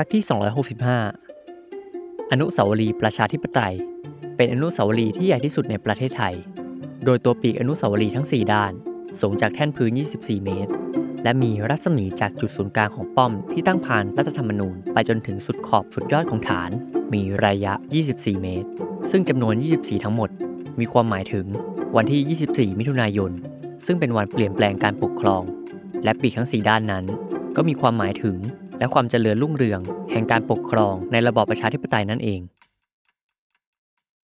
ฟกต์ที่ 265 อนุสาวรีย์ประชาธิปไตย เป็นอนุสาวรีย์ที่ใหญ่ที่สุดในประเทศไทย โดยตัวปีกอนุสาวรีย์ทั้ง 4 ด้าน สูงจากแท่นพื้น 24 เมตร และมีรัศมีจากจุดศูนย์กลางของป้อมที่ตั้งผ่านรัฐธรรมนูญ ไปจนถึงสุดขอบสุดยอดของฐาน มีระยะ 24 เมตร ซึ่งจำนวน 24 ทั้งหมด มีความหมายถึงวันที่ 24 มิถุนายน ซึ่งเป็นวันเปลี่ยนแปลงการปกครอง และปีกทั้ง 4 ด้านนั้น ก็มีความหมายถึง และความเจริญรุ่งเรือง แห่งการปกครองในระบอบประชาธิปไตยนั่นเอง